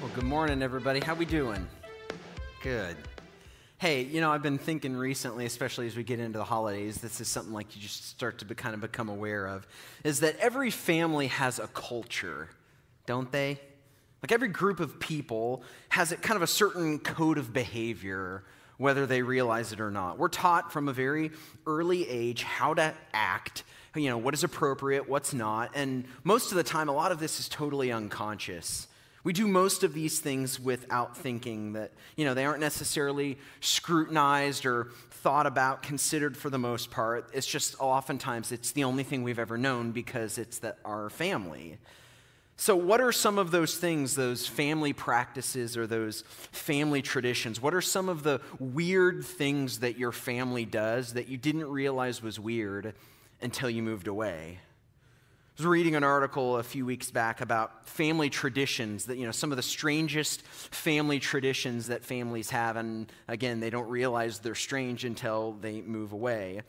Well, good morning, everybody. How we doing? Good. Hey, you know, I've been thinking recently, especially as we get into the holidays, this is something like you just start to be, kind of become aware of, is that every family has a culture, don't they? Like every group of people has a, kind of a certain code of behavior, whether they realize it or not. We're taught from a very early age how to act, you know, what is appropriate, what's not, and most of the time, a lot of this is totally unconscious. We do most of these things without thinking that, you know, they aren't necessarily scrutinized or thought about, considered for the most part. It's just oftentimes it's the only thing we've ever known because it's that our family. So, what are some of those things, those family practices or those family traditions? What are some of the weird things that your family does that you didn't realize was weird until you moved away? Was reading an article a few weeks back about family traditions that, you know, some of the strangest family traditions that families have. And again, they don't realize they're strange until they move away.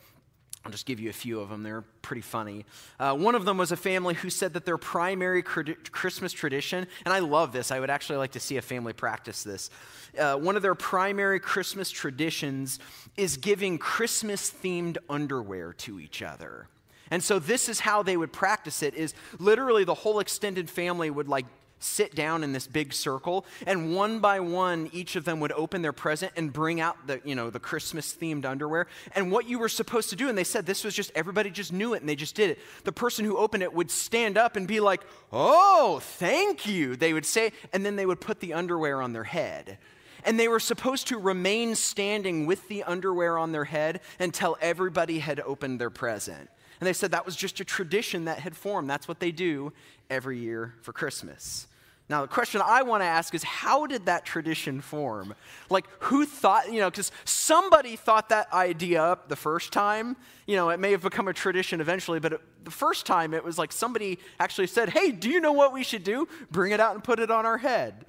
I'll just give you a few of them. They're pretty funny. Uh, one of them was a family who said that their primary Christmas tradition, and I love this, I would actually like to see a family practice this. Uh, one of their primary Christmas traditions is giving Christmas themed underwear to each other. And so this is how they would practice it is literally the whole extended family would like sit down in this big circle and one by one each of them would open their present and bring out the you know the christmas themed underwear. And what you were supposed to do and they said this was just everybody just knew it and they just did it. The person who opened it would stand up and be like oh thank you they would say and then they would put the underwear on their head. And they were supposed to remain standing with the underwear on their head until everybody had opened their present and they said that was just a tradition that had formed. That's what they do every year for Christmas. Now, the question I want to ask is how did that tradition form? Like, who thought, you know, because somebody thought that idea up the first time. You know, it may have become a tradition eventually, but it, the first time it was like somebody actually said, hey, do you know what we should do? Bring it out and put it on our head.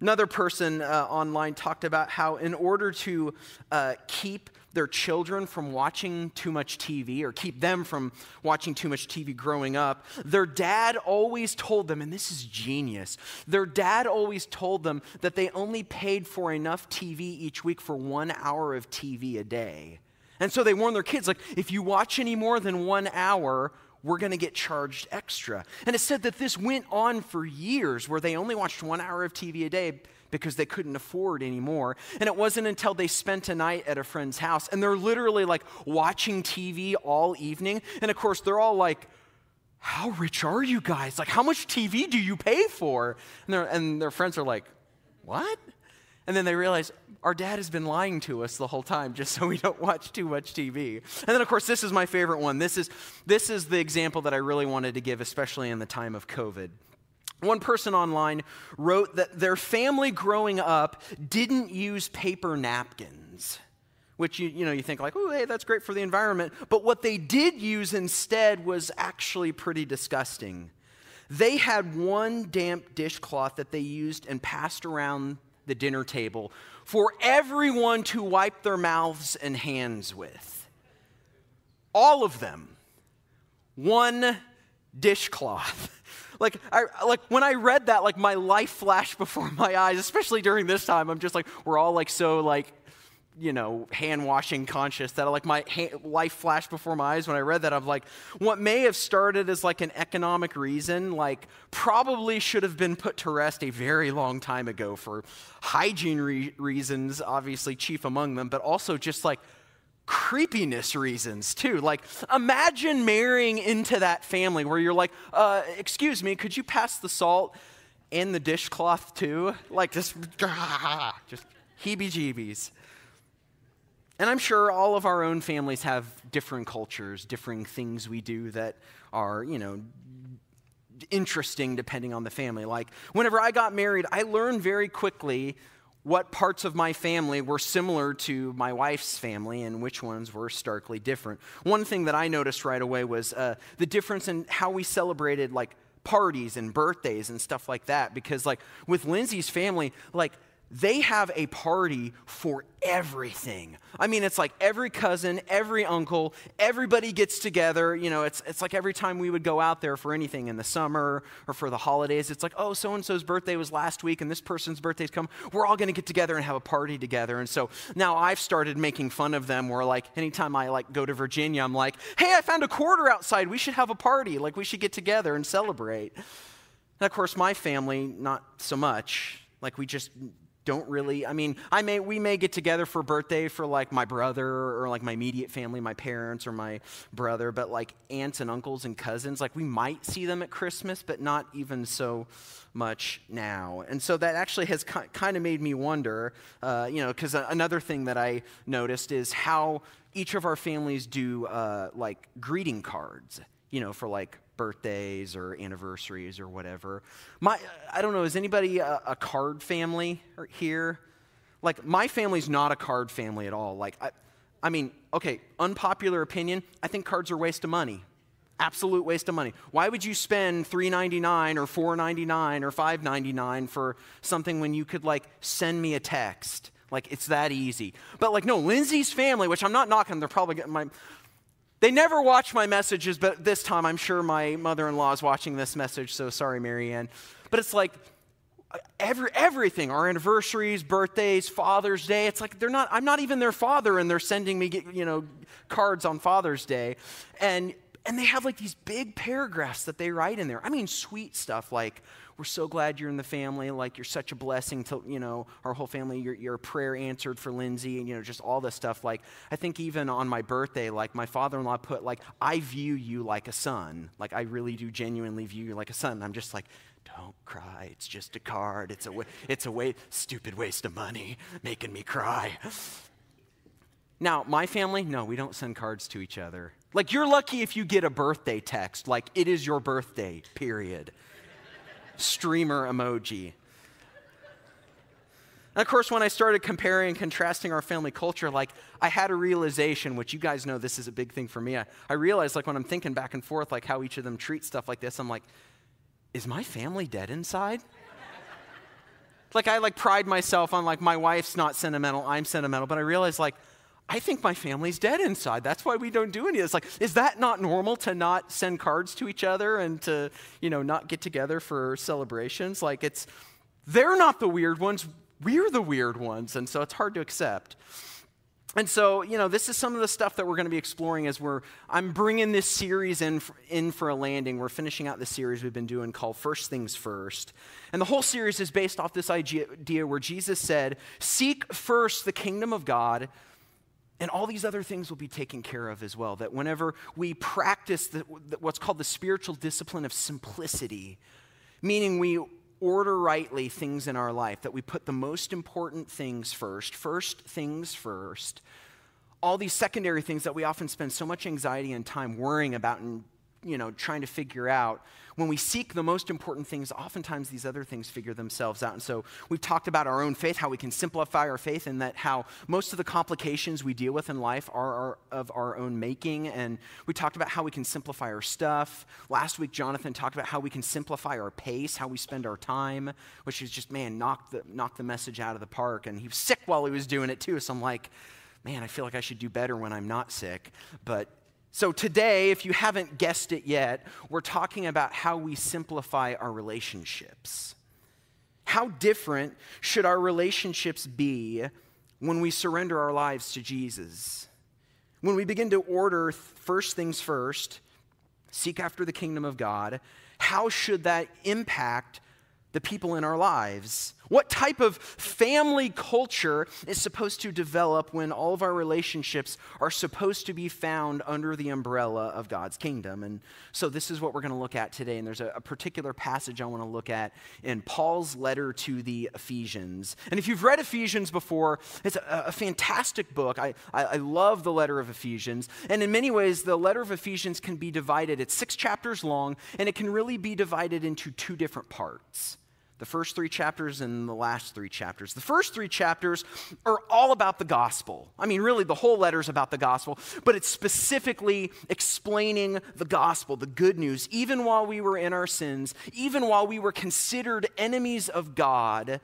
Another person uh, online talked about how, in order to uh, keep their children from watching too much TV or keep them from watching too much TV growing up, their dad always told them, and this is genius, their dad always told them that they only paid for enough TV each week for one hour of TV a day. And so they warned their kids, like, if you watch any more than one hour, we're going to get charged extra. And it said that this went on for years where they only watched one hour of TV a day because they couldn't afford anymore. And it wasn't until they spent a night at a friend's house and they're literally like watching TV all evening. And of course, they're all like, How rich are you guys? Like, how much TV do you pay for? And, and their friends are like, What? And then they realize our dad has been lying to us the whole time just so we don't watch too much TV. And then, of course, this is my favorite one. This is, this is the example that I really wanted to give, especially in the time of COVID. One person online wrote that their family growing up didn't use paper napkins, which you, you know you think like, oh, hey, that's great for the environment. But what they did use instead was actually pretty disgusting. They had one damp dishcloth that they used and passed around the dinner table for everyone to wipe their mouths and hands with. All of them. One dishcloth. like I like when I read that, like my life flashed before my eyes, especially during this time. I'm just like, we're all like so like you know, hand washing conscious that like my life flashed before my eyes when I read that. I'm like, what may have started as like an economic reason, like probably should have been put to rest a very long time ago for hygiene re- reasons, obviously chief among them, but also just like creepiness reasons too. Like, imagine marrying into that family where you're like, uh, excuse me, could you pass the salt and the dishcloth too? Like, just, just heebie jeebies. And I'm sure all of our own families have different cultures, differing things we do that are, you know, interesting depending on the family. Like, whenever I got married, I learned very quickly what parts of my family were similar to my wife's family and which ones were starkly different. One thing that I noticed right away was uh, the difference in how we celebrated, like, parties and birthdays and stuff like that. Because, like, with Lindsay's family, like, they have a party for everything. I mean, it's like every cousin, every uncle, everybody gets together. You know, it's, it's like every time we would go out there for anything in the summer or for the holidays, it's like, oh, so and so's birthday was last week and this person's birthday's come. We're all going to get together and have a party together. And so now I've started making fun of them where, like, anytime I like go to Virginia, I'm like, hey, I found a quarter outside. We should have a party. Like, we should get together and celebrate. And of course, my family, not so much. Like, we just don't really i mean i may we may get together for birthday for like my brother or like my immediate family my parents or my brother but like aunts and uncles and cousins like we might see them at christmas but not even so much now. And so that actually has kind of made me wonder uh, you know because another thing that i noticed is how each of our families do uh, like greeting cards you know for like birthdays or anniversaries or whatever. My, I don't know, is anybody a, a card family here? Like, my family's not a card family at all. Like, I, I mean, okay, unpopular opinion, I think cards are a waste of money. Absolute waste of money. Why would you spend $3.99 or $4.99 or $5.99 for something when you could like send me a text? Like it's that easy. But like no, Lindsay's family, which I'm not knocking, they're probably getting my they never watch my messages, but this time I'm sure my mother in law is watching this message, so sorry, Marianne. But it's like every, everything our anniversaries, birthdays, Father's Day. It's like they're not, I'm not even their father, and they're sending me, you know, cards on Father's Day. And, and they have like these big paragraphs that they write in there. I mean, sweet stuff like, we're so glad you're in the family. Like, you're such a blessing to, you know, our whole family. Your, your prayer answered for Lindsay, and, you know, just all this stuff. Like, I think even on my birthday, like, my father in law put, like, I view you like a son. Like, I really do genuinely view you like a son. And I'm just like, don't cry. It's just a card. It's a, it's a way, stupid waste of money making me cry. Now, my family, no, we don't send cards to each other. Like, you're lucky if you get a birthday text, like, it is your birthday, period streamer emoji. And of course, when I started comparing and contrasting our family culture, like I had a realization, which you guys know this is a big thing for me. I, I realized, like, when I'm thinking back and forth, like how each of them treat stuff like this, I'm like, is my family dead inside? like, I like pride myself on like my wife's not sentimental, I'm sentimental, but I realized, like, I think my family's dead inside. That's why we don't do any of this. Like, is that not normal to not send cards to each other and to, you know, not get together for celebrations? Like, it's, they're not the weird ones, we're the weird ones. And so it's hard to accept. And so, you know, this is some of the stuff that we're going to be exploring as we're, I'm bringing this series in, in for a landing. We're finishing out the series we've been doing called First Things First. And the whole series is based off this idea where Jesus said, Seek first the kingdom of God and all these other things will be taken care of as well. That whenever we practice the, what's called the spiritual discipline of simplicity, meaning we order rightly things in our life, that we put the most important things first, first things first, all these secondary things that we often spend so much anxiety and time worrying about and you know trying to figure out when we seek the most important things, oftentimes these other things figure themselves out. And so we've talked about our own faith, how we can simplify our faith, and that how most of the complications we deal with in life are of our own making. And we talked about how we can simplify our stuff. Last week, Jonathan talked about how we can simplify our pace, how we spend our time, which is just, man, knock the, knock the message out of the park. And he was sick while he was doing it too. So I'm like, man, I feel like I should do better when I'm not sick. But so, today, if you haven't guessed it yet, we're talking about how we simplify our relationships. How different should our relationships be when we surrender our lives to Jesus? When we begin to order first things first, seek after the kingdom of God, how should that impact the people in our lives? What type of family culture is supposed to develop when all of our relationships are supposed to be found under the umbrella of God's kingdom? And so, this is what we're going to look at today. And there's a, a particular passage I want to look at in Paul's letter to the Ephesians. And if you've read Ephesians before, it's a, a fantastic book. I, I, I love the letter of Ephesians. And in many ways, the letter of Ephesians can be divided, it's six chapters long, and it can really be divided into two different parts the first three chapters and the last three chapters. The first three chapters are all about the gospel. I mean, really, the whole letter is about the gospel, but it's specifically explaining the gospel, the good news. Even while we were in our sins, even while we were considered enemies of God,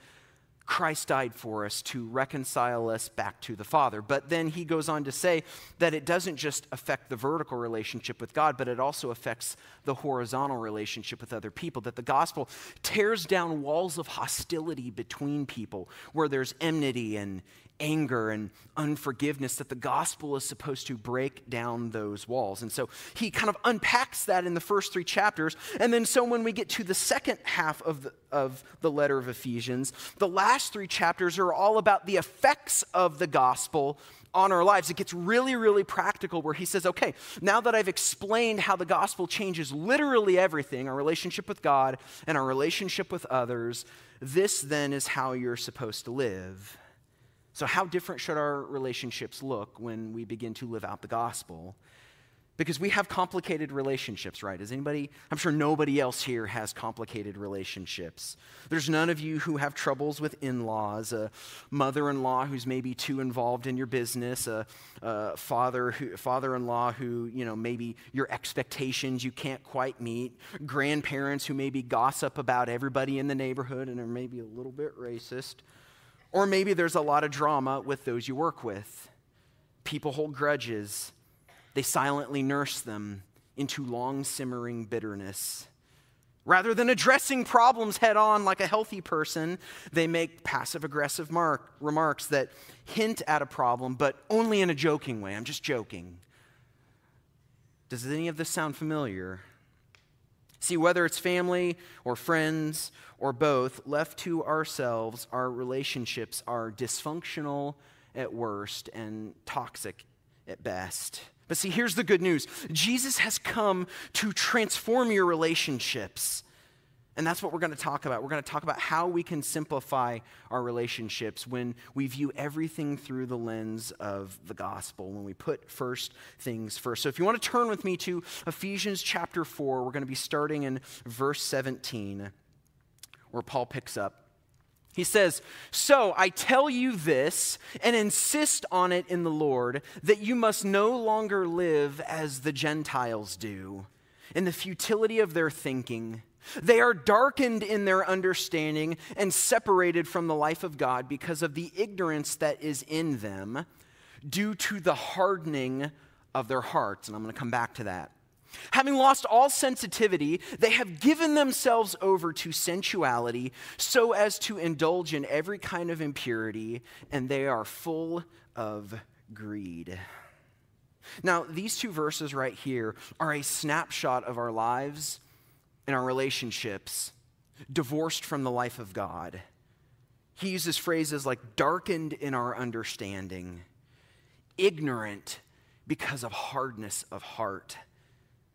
Christ died for us to reconcile us back to the Father. But then he goes on to say that it doesn't just affect the vertical relationship with God, but it also affects the horizontal relationship with other people. That the gospel tears down walls of hostility between people where there's enmity and anger and unforgiveness, that the gospel is supposed to break down those walls. And so he kind of unpacks that in the first three chapters. And then, so when we get to the second half of the, of the letter of Ephesians, the last three chapters are all about the effects of the gospel on our lives. It gets really, really practical where he says, okay, now that I've explained how the gospel changes literally everything our relationship with God and our relationship with others this then is how you're supposed to live. So, how different should our relationships look when we begin to live out the gospel? Because we have complicated relationships, right? Is anybody, I'm sure nobody else here has complicated relationships. There's none of you who have troubles with in laws, a mother in law who's maybe too involved in your business, a, a father father-in-law who, you know, maybe your expectations you can't quite meet, grandparents who maybe gossip about everybody in the neighborhood and are maybe a little bit racist. Or maybe there's a lot of drama with those you work with. People hold grudges, they silently nurse them into long simmering bitterness. Rather than addressing problems head on like a healthy person, they make passive aggressive remarks that hint at a problem, but only in a joking way. I'm just joking. Does any of this sound familiar? See, whether it's family or friends or both, left to ourselves, our relationships are dysfunctional at worst and toxic at best. But see, here's the good news Jesus has come to transform your relationships. And that's what we're going to talk about. We're going to talk about how we can simplify our relationships when we view everything through the lens of the gospel, when we put first things first. So if you want to turn with me to Ephesians chapter 4, we're going to be starting in verse 17, where Paul picks up. He says, So I tell you this and insist on it in the Lord that you must no longer live as the Gentiles do, in the futility of their thinking. They are darkened in their understanding and separated from the life of God because of the ignorance that is in them due to the hardening of their hearts. And I'm going to come back to that. Having lost all sensitivity, they have given themselves over to sensuality so as to indulge in every kind of impurity, and they are full of greed. Now, these two verses right here are a snapshot of our lives in our relationships, divorced from the life of God. He uses phrases like darkened in our understanding, ignorant because of hardness of heart.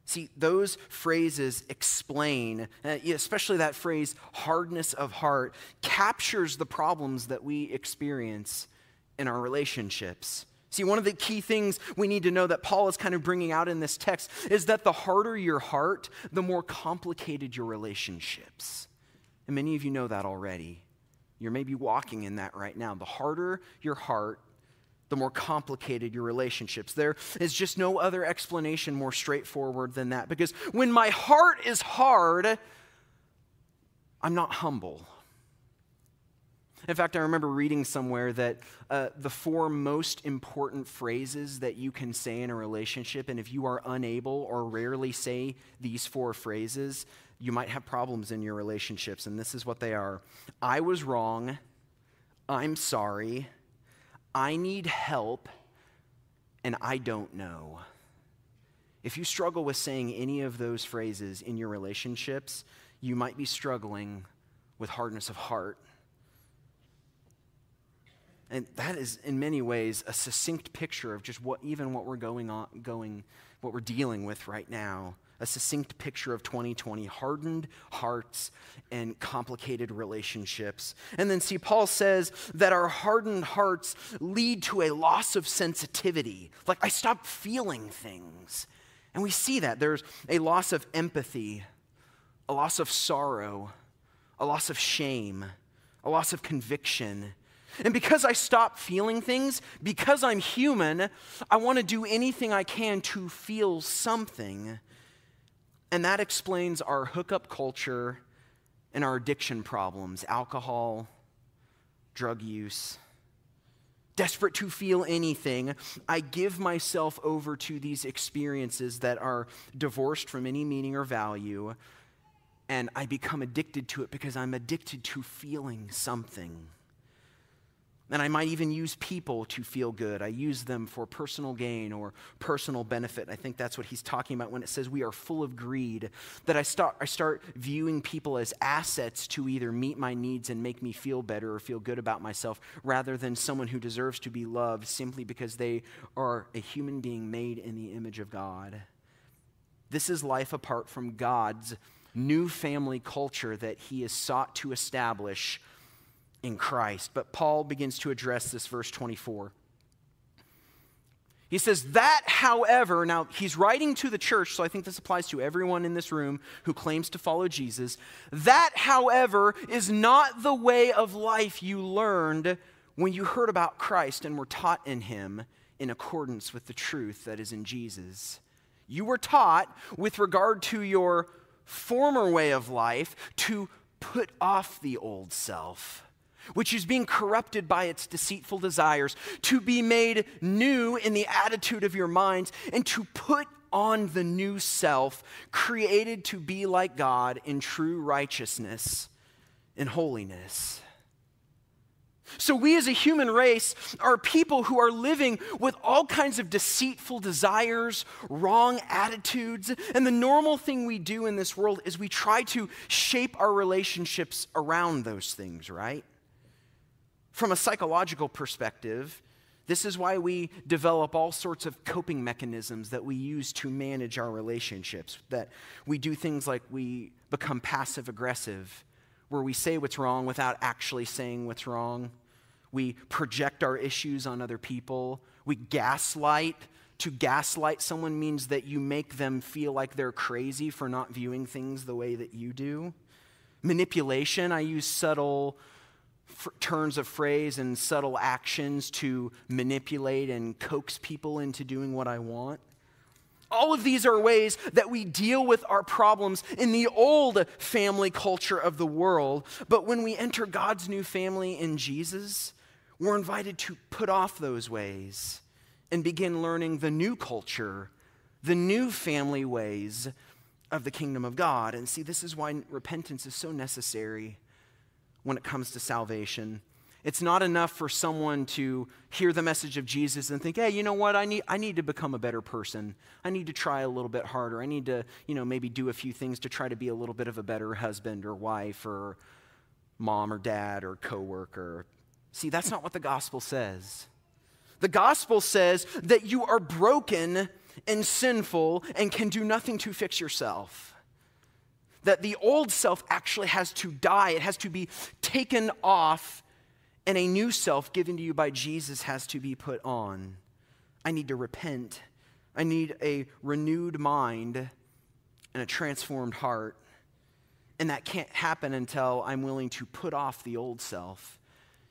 See, those phrases explain, uh, especially that phrase, hardness of heart, captures the problems that we experience in our relationships. See, one of the key things we need to know that Paul is kind of bringing out in this text is that the harder your heart, the more complicated your relationships. And many of you know that already. You're maybe walking in that right now. The harder your heart, the more complicated your relationships. There is just no other explanation more straightforward than that. Because when my heart is hard, I'm not humble. In fact, I remember reading somewhere that uh, the four most important phrases that you can say in a relationship, and if you are unable or rarely say these four phrases, you might have problems in your relationships. And this is what they are I was wrong. I'm sorry. I need help. And I don't know. If you struggle with saying any of those phrases in your relationships, you might be struggling with hardness of heart and that is, in many ways, a succinct picture of just what, even what we're going on, going, what we're dealing with right now. A succinct picture of 2020, hardened hearts and complicated relationships. And then, see, Paul says that our hardened hearts lead to a loss of sensitivity. Like, I stop feeling things. And we see that. There's a loss of empathy, a loss of sorrow, a loss of shame, a loss of conviction and because I stop feeling things, because I'm human, I want to do anything I can to feel something. And that explains our hookup culture and our addiction problems alcohol, drug use. Desperate to feel anything, I give myself over to these experiences that are divorced from any meaning or value, and I become addicted to it because I'm addicted to feeling something. And I might even use people to feel good. I use them for personal gain or personal benefit. I think that's what he's talking about when it says we are full of greed. That I start, I start viewing people as assets to either meet my needs and make me feel better or feel good about myself, rather than someone who deserves to be loved simply because they are a human being made in the image of God. This is life apart from God's new family culture that he has sought to establish in Christ. But Paul begins to address this, verse 24. He says, That, however, now he's writing to the church, so I think this applies to everyone in this room who claims to follow Jesus. That, however, is not the way of life you learned when you heard about Christ and were taught in him in accordance with the truth that is in Jesus. You were taught, with regard to your former way of life, to put off the old self which is being corrupted by its deceitful desires, to be made new in the attitude of your minds, and to put on the new self, created to be like God in true righteousness and holiness. So, we as a human race are people who are living with all kinds of deceitful desires, wrong attitudes. And the normal thing we do in this world is we try to shape our relationships around those things, right? From a psychological perspective, this is why we develop all sorts of coping mechanisms that we use to manage our relationships. That we do things like we become passive aggressive, where we say what's wrong without actually saying what's wrong. We project our issues on other people. We gaslight. To gaslight someone means that you make them feel like they're crazy for not viewing things the way that you do. Manipulation, I use subtle f- turns of phrase and subtle actions to manipulate and coax people into doing what I want. All of these are ways that we deal with our problems in the old family culture of the world. But when we enter God's new family in Jesus, we're invited to put off those ways and begin learning the new culture, the new family ways of the kingdom of God. And see, this is why repentance is so necessary when it comes to salvation. It's not enough for someone to hear the message of Jesus and think, hey, you know what? I need, I need to become a better person. I need to try a little bit harder. I need to, you know, maybe do a few things to try to be a little bit of a better husband or wife or mom or dad or coworker. See, that's not what the gospel says. The gospel says that you are broken and sinful and can do nothing to fix yourself that the old self actually has to die, it has to be taken off, and a new self given to you by Jesus has to be put on. I need to repent. I need a renewed mind and a transformed heart. And that can't happen until I'm willing to put off the old self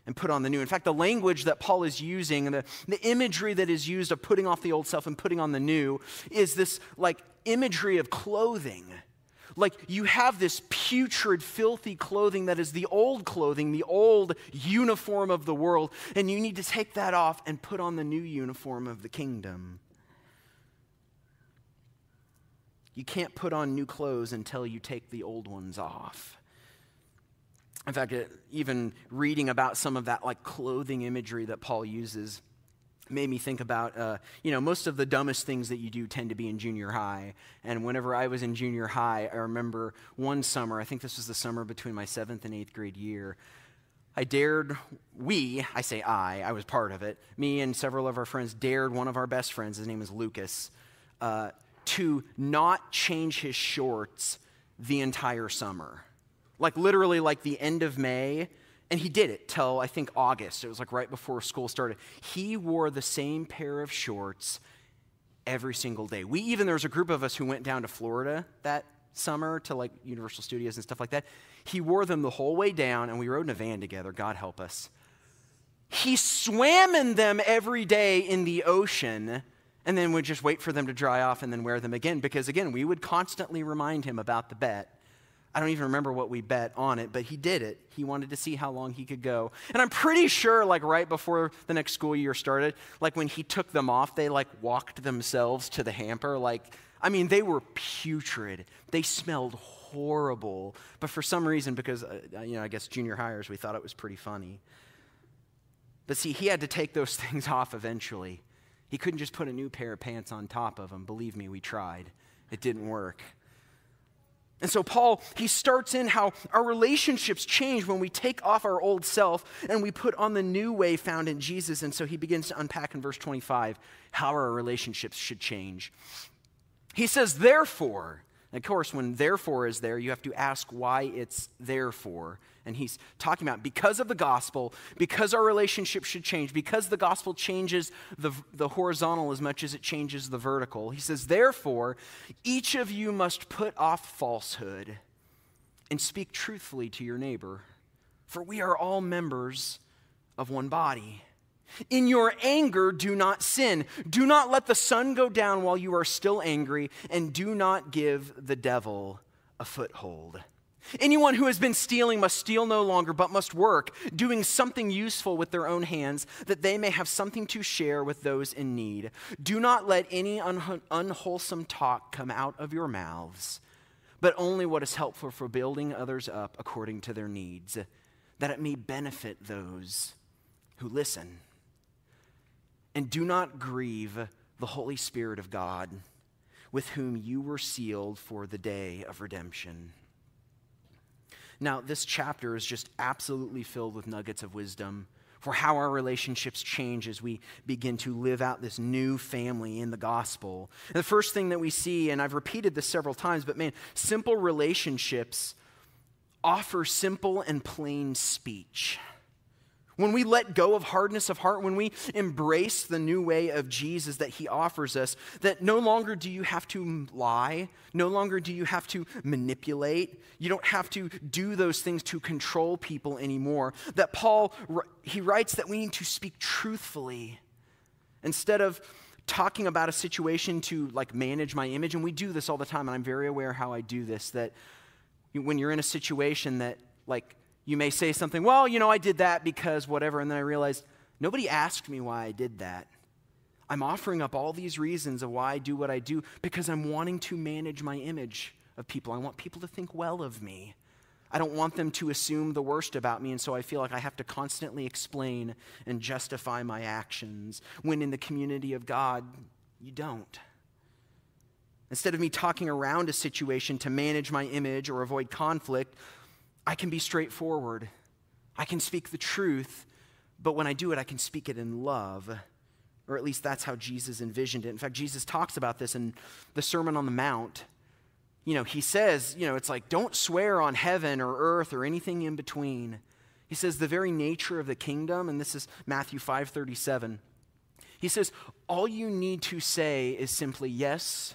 and put on the new. In fact, the language that Paul is using and the, the imagery that is used of putting off the old self and putting on the new is this like imagery of clothing like you have this putrid, filthy clothing that is the old clothing, the old uniform of the world, and you need to take that off and put on the new uniform of the kingdom. You can't put on new clothes until you take the old ones off. In fact, even reading about some of that like clothing imagery that Paul uses, made me think about, uh, you know, most of the dumbest things that you do tend to be in junior high. And whenever I was in junior high, I remember one summer, I think this was the summer between my seventh and eighth grade year, I dared, we, I say I, I was part of it, me and several of our friends dared one of our best friends, his name is Lucas, uh, to not change his shorts the entire summer. Like literally, like the end of May, and he did it till I think August. It was like right before school started. He wore the same pair of shorts every single day. We even, there was a group of us who went down to Florida that summer to like Universal Studios and stuff like that. He wore them the whole way down, and we rode in a van together. God help us. He swam in them every day in the ocean and then would just wait for them to dry off and then wear them again because, again, we would constantly remind him about the bet I don't even remember what we bet on it, but he did it. He wanted to see how long he could go. And I'm pretty sure, like, right before the next school year started, like, when he took them off, they, like, walked themselves to the hamper. Like, I mean, they were putrid. They smelled horrible. But for some reason, because, uh, you know, I guess junior hires, we thought it was pretty funny. But see, he had to take those things off eventually. He couldn't just put a new pair of pants on top of them. Believe me, we tried. It didn't work. And so, Paul, he starts in how our relationships change when we take off our old self and we put on the new way found in Jesus. And so, he begins to unpack in verse 25 how our relationships should change. He says, Therefore, and of course, when therefore is there, you have to ask why it's therefore. And he's talking about because of the gospel, because our relationship should change, because the gospel changes the, the horizontal as much as it changes the vertical. He says, therefore, each of you must put off falsehood and speak truthfully to your neighbor, for we are all members of one body. In your anger, do not sin. Do not let the sun go down while you are still angry, and do not give the devil a foothold. Anyone who has been stealing must steal no longer, but must work, doing something useful with their own hands, that they may have something to share with those in need. Do not let any un- unwholesome talk come out of your mouths, but only what is helpful for building others up according to their needs, that it may benefit those who listen. And do not grieve the Holy Spirit of God, with whom you were sealed for the day of redemption. Now, this chapter is just absolutely filled with nuggets of wisdom for how our relationships change as we begin to live out this new family in the gospel. And the first thing that we see, and I've repeated this several times, but man, simple relationships offer simple and plain speech. When we let go of hardness of heart, when we embrace the new way of Jesus that he offers us, that no longer do you have to lie, no longer do you have to manipulate, you don't have to do those things to control people anymore. That Paul, he writes that we need to speak truthfully instead of talking about a situation to like manage my image. And we do this all the time, and I'm very aware how I do this, that when you're in a situation that like you may say something, well, you know, I did that because whatever. And then I realized nobody asked me why I did that. I'm offering up all these reasons of why I do what I do because I'm wanting to manage my image of people. I want people to think well of me. I don't want them to assume the worst about me, and so I feel like I have to constantly explain and justify my actions. When in the community of God, you don't. Instead of me talking around a situation to manage my image or avoid conflict, I can be straightforward. I can speak the truth, but when I do it, I can speak it in love. Or at least that's how Jesus envisioned it. In fact, Jesus talks about this in the Sermon on the Mount. You know, he says, you know, it's like, don't swear on heaven or earth or anything in between. He says, the very nature of the kingdom, and this is Matthew 5 37. He says, all you need to say is simply yes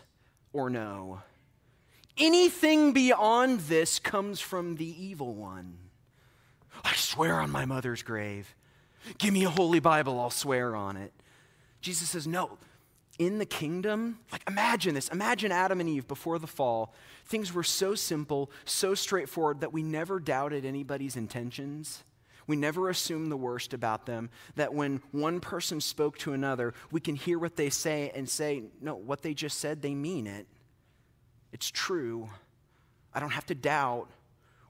or no. Anything beyond this comes from the evil one. I swear on my mother's grave. Give me a holy Bible, I'll swear on it. Jesus says, No, in the kingdom, like imagine this. Imagine Adam and Eve before the fall. Things were so simple, so straightforward that we never doubted anybody's intentions. We never assumed the worst about them. That when one person spoke to another, we can hear what they say and say, No, what they just said, they mean it. It's true. I don't have to doubt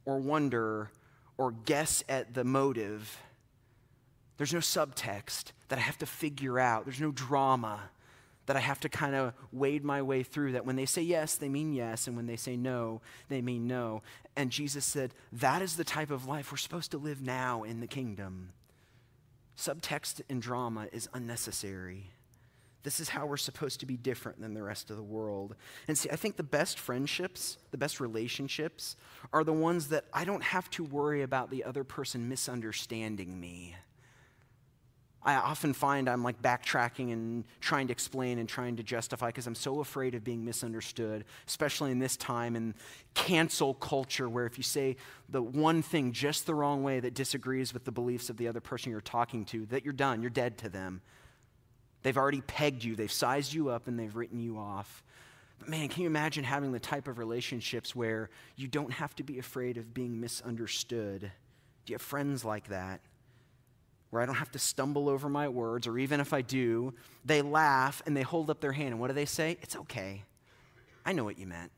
or wonder or guess at the motive. There's no subtext that I have to figure out. There's no drama that I have to kind of wade my way through. That when they say yes, they mean yes, and when they say no, they mean no. And Jesus said, that is the type of life we're supposed to live now in the kingdom. Subtext and drama is unnecessary. This is how we're supposed to be different than the rest of the world. And see, I think the best friendships, the best relationships, are the ones that I don't have to worry about the other person misunderstanding me. I often find I'm like backtracking and trying to explain and trying to justify because I'm so afraid of being misunderstood, especially in this time in cancel culture where if you say the one thing just the wrong way that disagrees with the beliefs of the other person you're talking to, that you're done, you're dead to them. They've already pegged you, they've sized you up, and they've written you off. But man, can you imagine having the type of relationships where you don't have to be afraid of being misunderstood? Do you have friends like that? Where I don't have to stumble over my words, or even if I do, they laugh and they hold up their hand. And what do they say? It's okay. I know what you meant.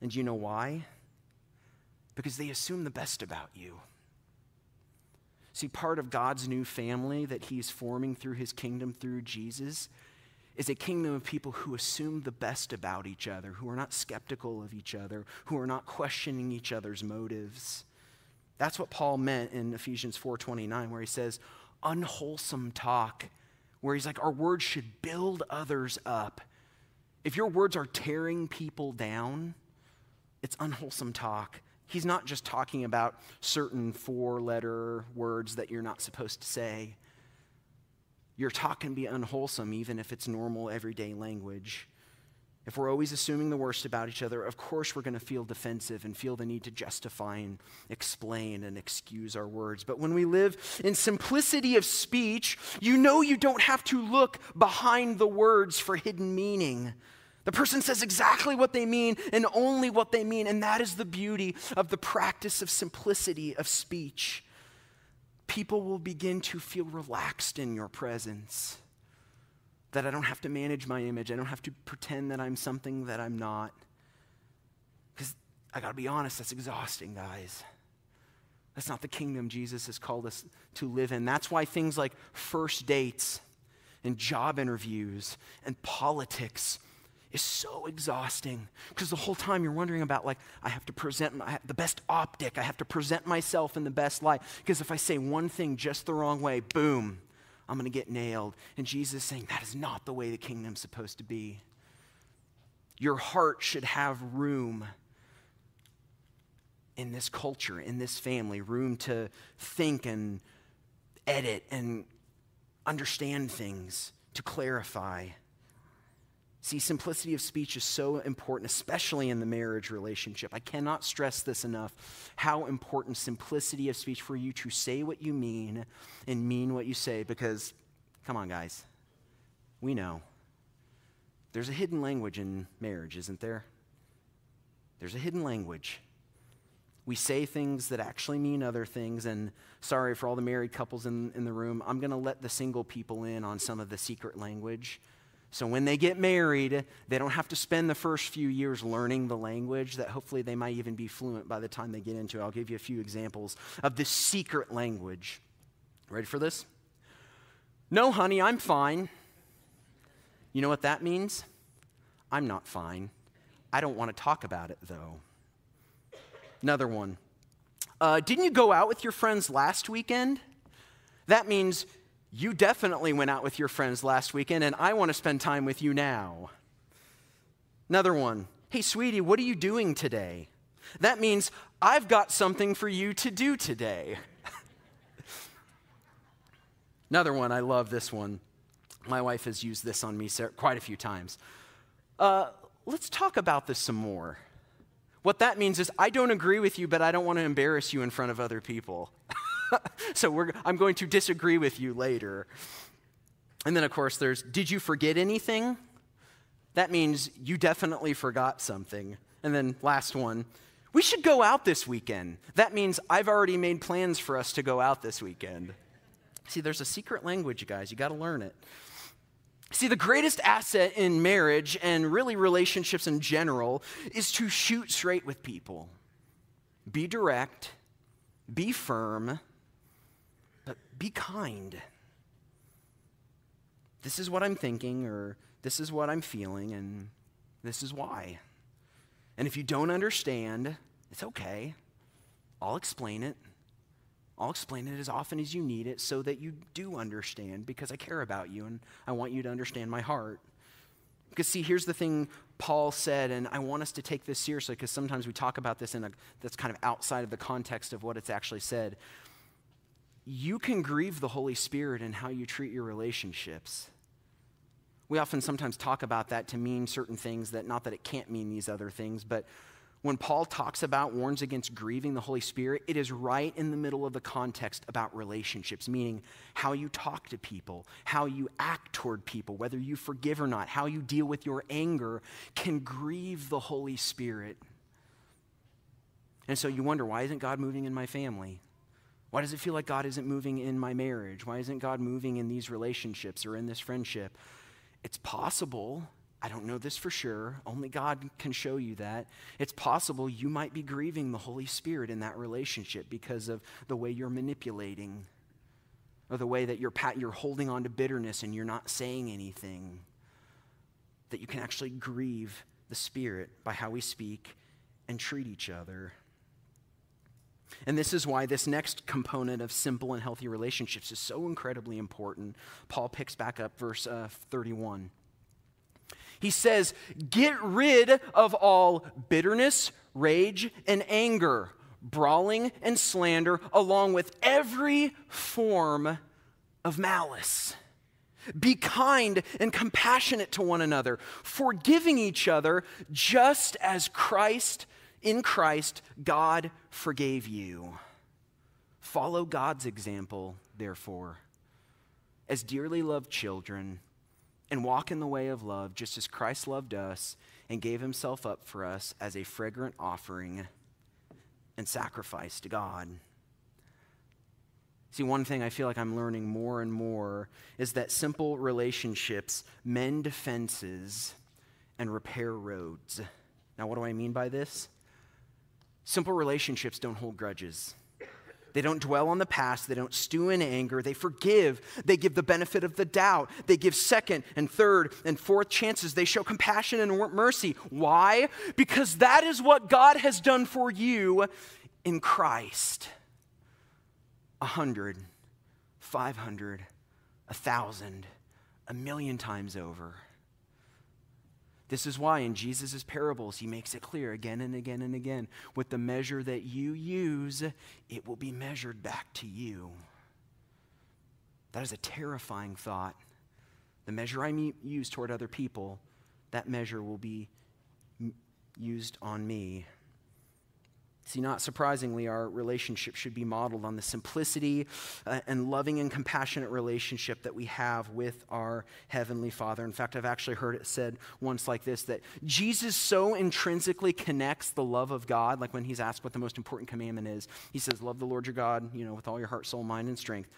And do you know why? Because they assume the best about you. See, part of God's new family that He's forming through His kingdom through Jesus is a kingdom of people who assume the best about each other, who are not skeptical of each other, who are not questioning each other's motives. That's what Paul meant in Ephesians 4:29 where he says unwholesome talk where he's like our words should build others up. If your words are tearing people down, it's unwholesome talk. He's not just talking about certain four letter words that you're not supposed to say. Your talk can be unwholesome, even if it's normal, everyday language. If we're always assuming the worst about each other, of course we're going to feel defensive and feel the need to justify and explain and excuse our words. But when we live in simplicity of speech, you know you don't have to look behind the words for hidden meaning. The person says exactly what they mean and only what they mean. And that is the beauty of the practice of simplicity of speech. People will begin to feel relaxed in your presence. That I don't have to manage my image, I don't have to pretend that I'm something that I'm not. Because I gotta be honest, that's exhausting, guys. That's not the kingdom Jesus has called us to live in. That's why things like first dates and job interviews and politics is so exhausting. Because the whole time you're wondering about like i have to present my, the best optic i have to present myself in the best light. Because if i say one thing just the wrong way boom i'm going to get nailed. And jesus is saying that is not the way the kingdom's supposed to be. Your heart should have room in this culture in this family room to think and edit and understand things to clarify See, simplicity of speech is so important, especially in the marriage relationship. I cannot stress this enough how important simplicity of speech for you to say what you mean and mean what you say, because, come on, guys, we know. There's a hidden language in marriage, isn't there? There's a hidden language. We say things that actually mean other things, and sorry for all the married couples in, in the room, I'm going to let the single people in on some of the secret language so when they get married, they don't have to spend the first few years learning the language that hopefully they might even be fluent by the time they get into it. I'll give you a few examples of this secret language. Ready for this? No, honey, I'm fine. You know what that means? I'm not fine. I don't want to talk about it, though. Another one. Uh, didn't you go out with your friends last weekend? That means you definitely went out with your friends last weekend, and I want to spend time with you now. Another one. Hey, sweetie, what are you doing today? That means I've got something for you to do today. Another one, I love this one. My wife has used this on me quite a few times. Uh, let's talk about this some more. What that means is, I don't agree with you, but I don't want to embarrass you in front of other people. so I'm going to disagree with you later. And then, of course, there's, did you forget anything? That means you definitely forgot something. And then, last one, we should go out this weekend. That means I've already made plans for us to go out this weekend. See, there's a secret language, guys. You got to learn it. See, the greatest asset in marriage and really relationships in general is to shoot straight with people. Be direct, be firm, be kind. This is what I'm thinking, or this is what I'm feeling, and this is why. And if you don't understand, it's okay. I'll explain it. I'll explain it as often as you need it so that you do understand because I care about you and I want you to understand my heart. Because, see, here's the thing Paul said, and I want us to take this seriously because sometimes we talk about this in a that's kind of outside of the context of what it's actually said you can grieve the Holy Spirit in how you treat your relationships. We often sometimes talk about that to mean certain things that, not that it can't mean these other things, but when Paul talks about, warns against grieving the Holy Spirit, it is right in the middle of the context about relationships, meaning how you talk to people, how you act toward people, whether you forgive or not, how you deal with your anger can grieve the Holy Spirit. And so you wonder, why isn't God moving in my family? Why does it feel like God isn't moving in my marriage? Why isn't God moving in these relationships or in this friendship? It's possible I don't know this for sure. Only God can show you that. It's possible you might be grieving the Holy Spirit in that relationship because of the way you're manipulating or the way that you're, you're holding on to bitterness and you're not saying anything. That you can actually grieve the Spirit by how we speak and treat each other. And this is why this next component of simple and healthy relationships is so incredibly important. Paul picks back up verse uh, 31. He says, Get rid of all bitterness, rage, and anger, brawling and slander, along with every form of malice. Be kind and compassionate to one another, forgiving each other just as Christ, in Christ, God forgave you. Follow God's example, therefore. As dearly loved children, and walk in the way of love, just as Christ loved us and gave himself up for us as a fragrant offering and sacrifice to God. See, one thing I feel like I'm learning more and more is that simple relationships mend fences and repair roads. Now, what do I mean by this? Simple relationships don't hold grudges. They don't dwell on the past. They don't stew in anger. They forgive. They give the benefit of the doubt. They give second and third and fourth chances. They show compassion and mercy. Why? Because that is what God has done for you in Christ. A hundred, five hundred, a thousand, a million times over. This is why in Jesus' parables, he makes it clear again and again and again with the measure that you use, it will be measured back to you. That is a terrifying thought. The measure I use toward other people, that measure will be used on me. See, not surprisingly, our relationship should be modeled on the simplicity uh, and loving and compassionate relationship that we have with our Heavenly Father. In fact, I've actually heard it said once like this that Jesus so intrinsically connects the love of God, like when he's asked what the most important commandment is, he says, Love the Lord your God, you know, with all your heart, soul, mind, and strength,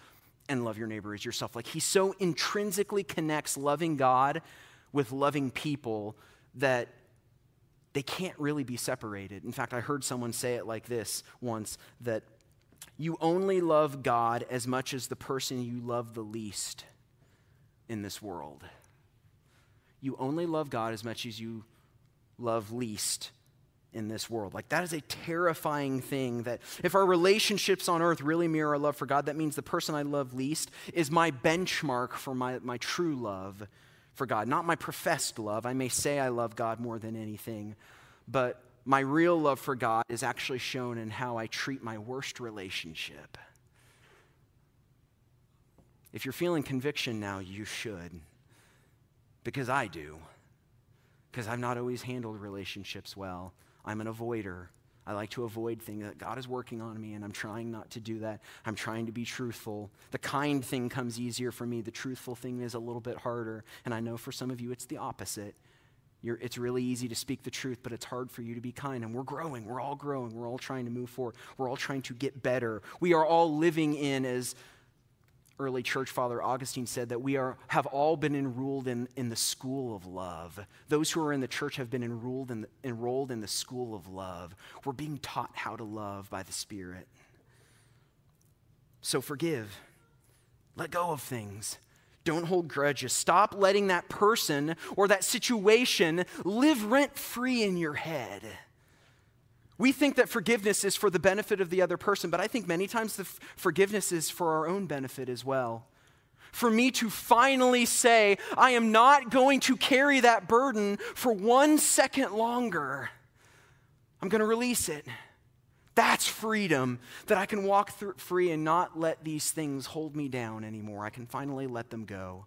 and love your neighbor as yourself. Like he so intrinsically connects loving God with loving people that they can't really be separated. In fact, I heard someone say it like this once that you only love God as much as the person you love the least in this world. You only love God as much as you love least in this world. Like, that is a terrifying thing that if our relationships on earth really mirror our love for God, that means the person I love least is my benchmark for my, my true love for God. Not my professed love. I may say I love God more than anything, but my real love for God is actually shown in how I treat my worst relationship. If you're feeling conviction now, you should, because I do. Because I've not always handled relationships well. I'm an avoider. I like to avoid things that God is working on me, and I'm trying not to do that. I'm trying to be truthful. The kind thing comes easier for me, the truthful thing is a little bit harder. And I know for some of you it's the opposite. You're, it's really easy to speak the truth, but it's hard for you to be kind. And we're growing. We're all growing. We're all trying to move forward. We're all trying to get better. We are all living in, as early church father Augustine said that we are, have all been enrolled in, in the school of love. Those who are in the church have been enrolled in, enrolled in the school of love. We're being taught how to love by the Spirit. So forgive, let go of things. Don't hold grudges. Stop letting that person or that situation live rent free in your head. We think that forgiveness is for the benefit of the other person, but I think many times the f- forgiveness is for our own benefit as well. For me to finally say, I am not going to carry that burden for one second longer. I'm going to release it. That's freedom, that I can walk through free and not let these things hold me down anymore. I can finally let them go.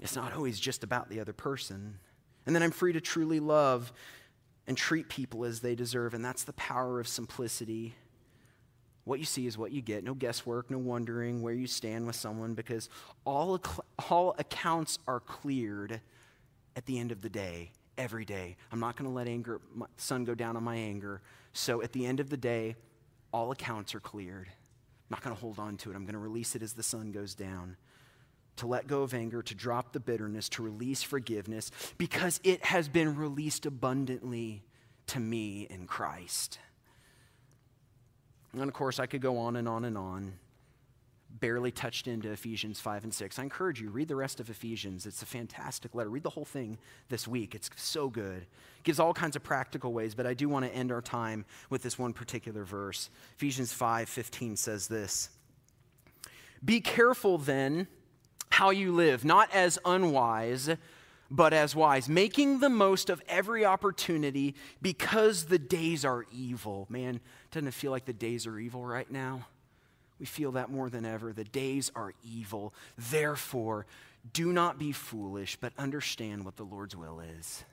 It's not always just about the other person. And then I'm free to truly love and treat people as they deserve. And that's the power of simplicity. What you see is what you get. No guesswork, no wondering where you stand with someone because all, all accounts are cleared at the end of the day, every day. I'm not going to let anger, sun go down on my anger. So at the end of the day, all accounts are cleared. I'm not going to hold on to it. I'm going to release it as the sun goes down. To let go of anger, to drop the bitterness, to release forgiveness, because it has been released abundantly to me in Christ. And of course, I could go on and on and on. Barely touched into Ephesians 5 and 6. I encourage you, read the rest of Ephesians. It's a fantastic letter. Read the whole thing this week. It's so good. It gives all kinds of practical ways, but I do want to end our time with this one particular verse. Ephesians 5 15 says this Be careful then how you live, not as unwise but as wise, making the most of every opportunity because the days are evil. Man, doesn't it feel like the days are evil right now? We feel that more than ever. The days are evil. Therefore, do not be foolish, but understand what the Lord's will is.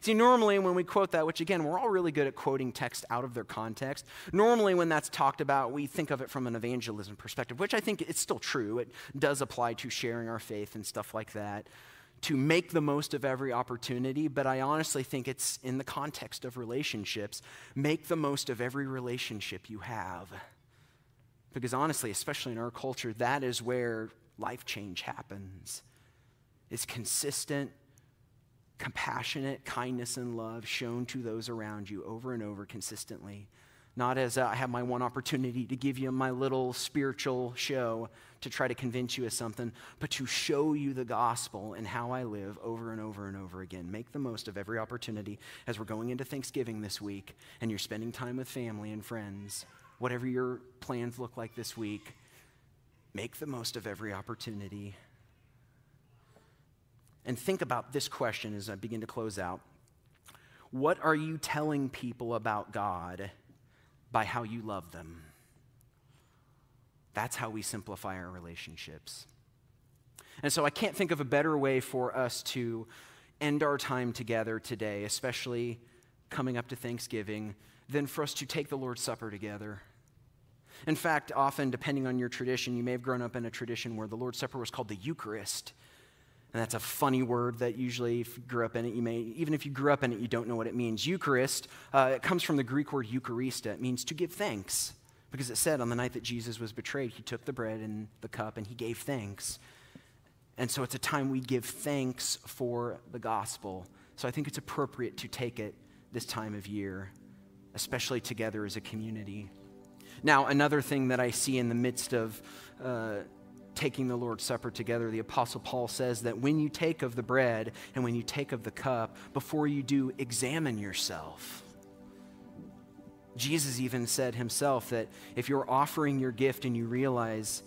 See, normally when we quote that, which again, we're all really good at quoting text out of their context, normally when that's talked about, we think of it from an evangelism perspective, which I think it's still true. It does apply to sharing our faith and stuff like that to make the most of every opportunity, but I honestly think it's in the context of relationships. Make the most of every relationship you have. Because honestly, especially in our culture, that is where life change happens. It's consistent, compassionate kindness and love shown to those around you over and over consistently not as uh, I have my one opportunity to give you my little spiritual show to try to convince you of something, but to show you the gospel and how I live over and over and over again. Make the most of every opportunity as we're going into Thanksgiving this week and you're spending time with family and friends, whatever your plans look like this week. Make the most of every opportunity. And think about this question as I begin to close out. What are you telling people about God? by how you love them. That's how we simplify our relationships. And so I can't think of a better way for us to end our time together today, especially coming up to Thanksgiving, than for us to take the Lord's Supper together. In fact, often, depending on your tradition, you may have grown up in a tradition where the Lord's Supper was called the Eucharist. And that's a funny word that usually, if you grew up in it, you may, even if you grew up in it, you don't know what it means. Eucharist, uh, it comes from the Greek word Eucharista. It means to give thanks. Because it said on the night that Jesus was betrayed, he took the bread and the cup and he gave thanks. And so it's a time we give thanks for the gospel. So I think it's appropriate to take it this time of year, especially together as a community. Now, another thing that I see in the midst of uh, taking the Lord's Supper together, the Apostle Paul says that when you take of the bread and when you take of the cup, before you do, examine yourself. Jesus even said himself that if you're offering your gift and you realize,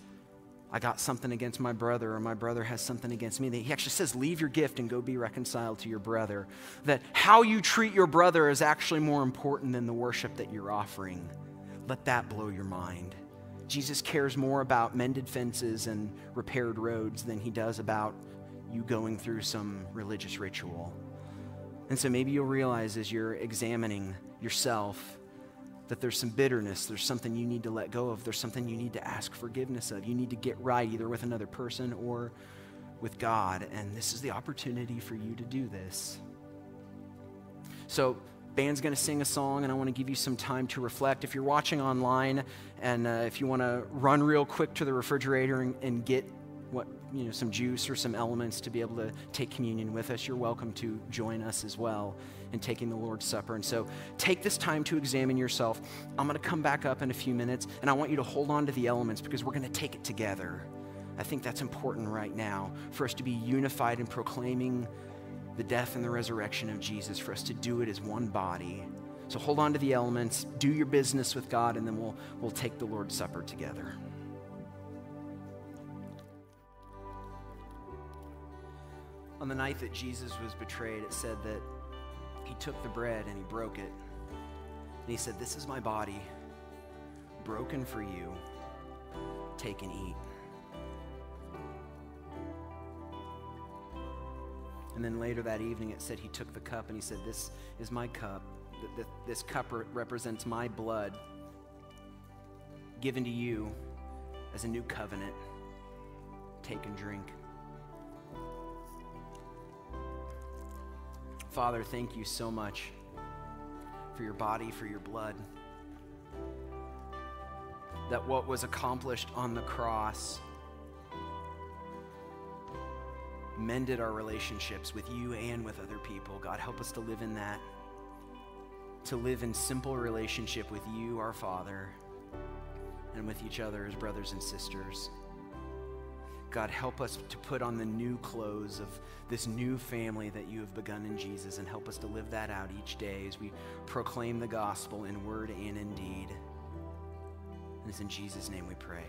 I got something against my brother, or my brother has something against me. That he actually says, Leave your gift and go be reconciled to your brother. That how you treat your brother is actually more important than the worship that you're offering. Let that blow your mind. Jesus cares more about mended fences and repaired roads than he does about you going through some religious ritual. And so maybe you'll realize as you're examining yourself that there's some bitterness, there's something you need to let go of, there's something you need to ask forgiveness of. You need to get right either with another person or with God. And this is the opportunity for you to do this. So, band's going to sing a song, and I want to give you some time to reflect. If you're watching online and uh, if you want to run real quick to the refrigerator and, and get what you know some juice or some elements to be able to take communion with us you're welcome to join us as well in taking the lord's supper. And so take this time to examine yourself. I'm going to come back up in a few minutes and i want you to hold on to the elements because we're going to take it together. I think that's important right now for us to be unified in proclaiming the death and the resurrection of Jesus, for us to do it as one body. So hold on to the elements, do your business with God, and then we'll, we'll take the Lord's Supper together. On the night that Jesus was betrayed, it said that he took the bread and he broke it. And he said, This is my body, broken for you. Take and eat. And then later that evening, it said he took the cup and he said, This is my cup this cup represents my blood given to you as a new covenant. Take and drink. Father, thank you so much for your body, for your blood. That what was accomplished on the cross mended our relationships with you and with other people. God, help us to live in that, to live in simple relationship with you, our Father, and with each other as brothers and sisters. God, help us to put on the new clothes of this new family that you have begun in Jesus and help us to live that out each day as we proclaim the gospel in word and in deed. And it's in Jesus' name we pray.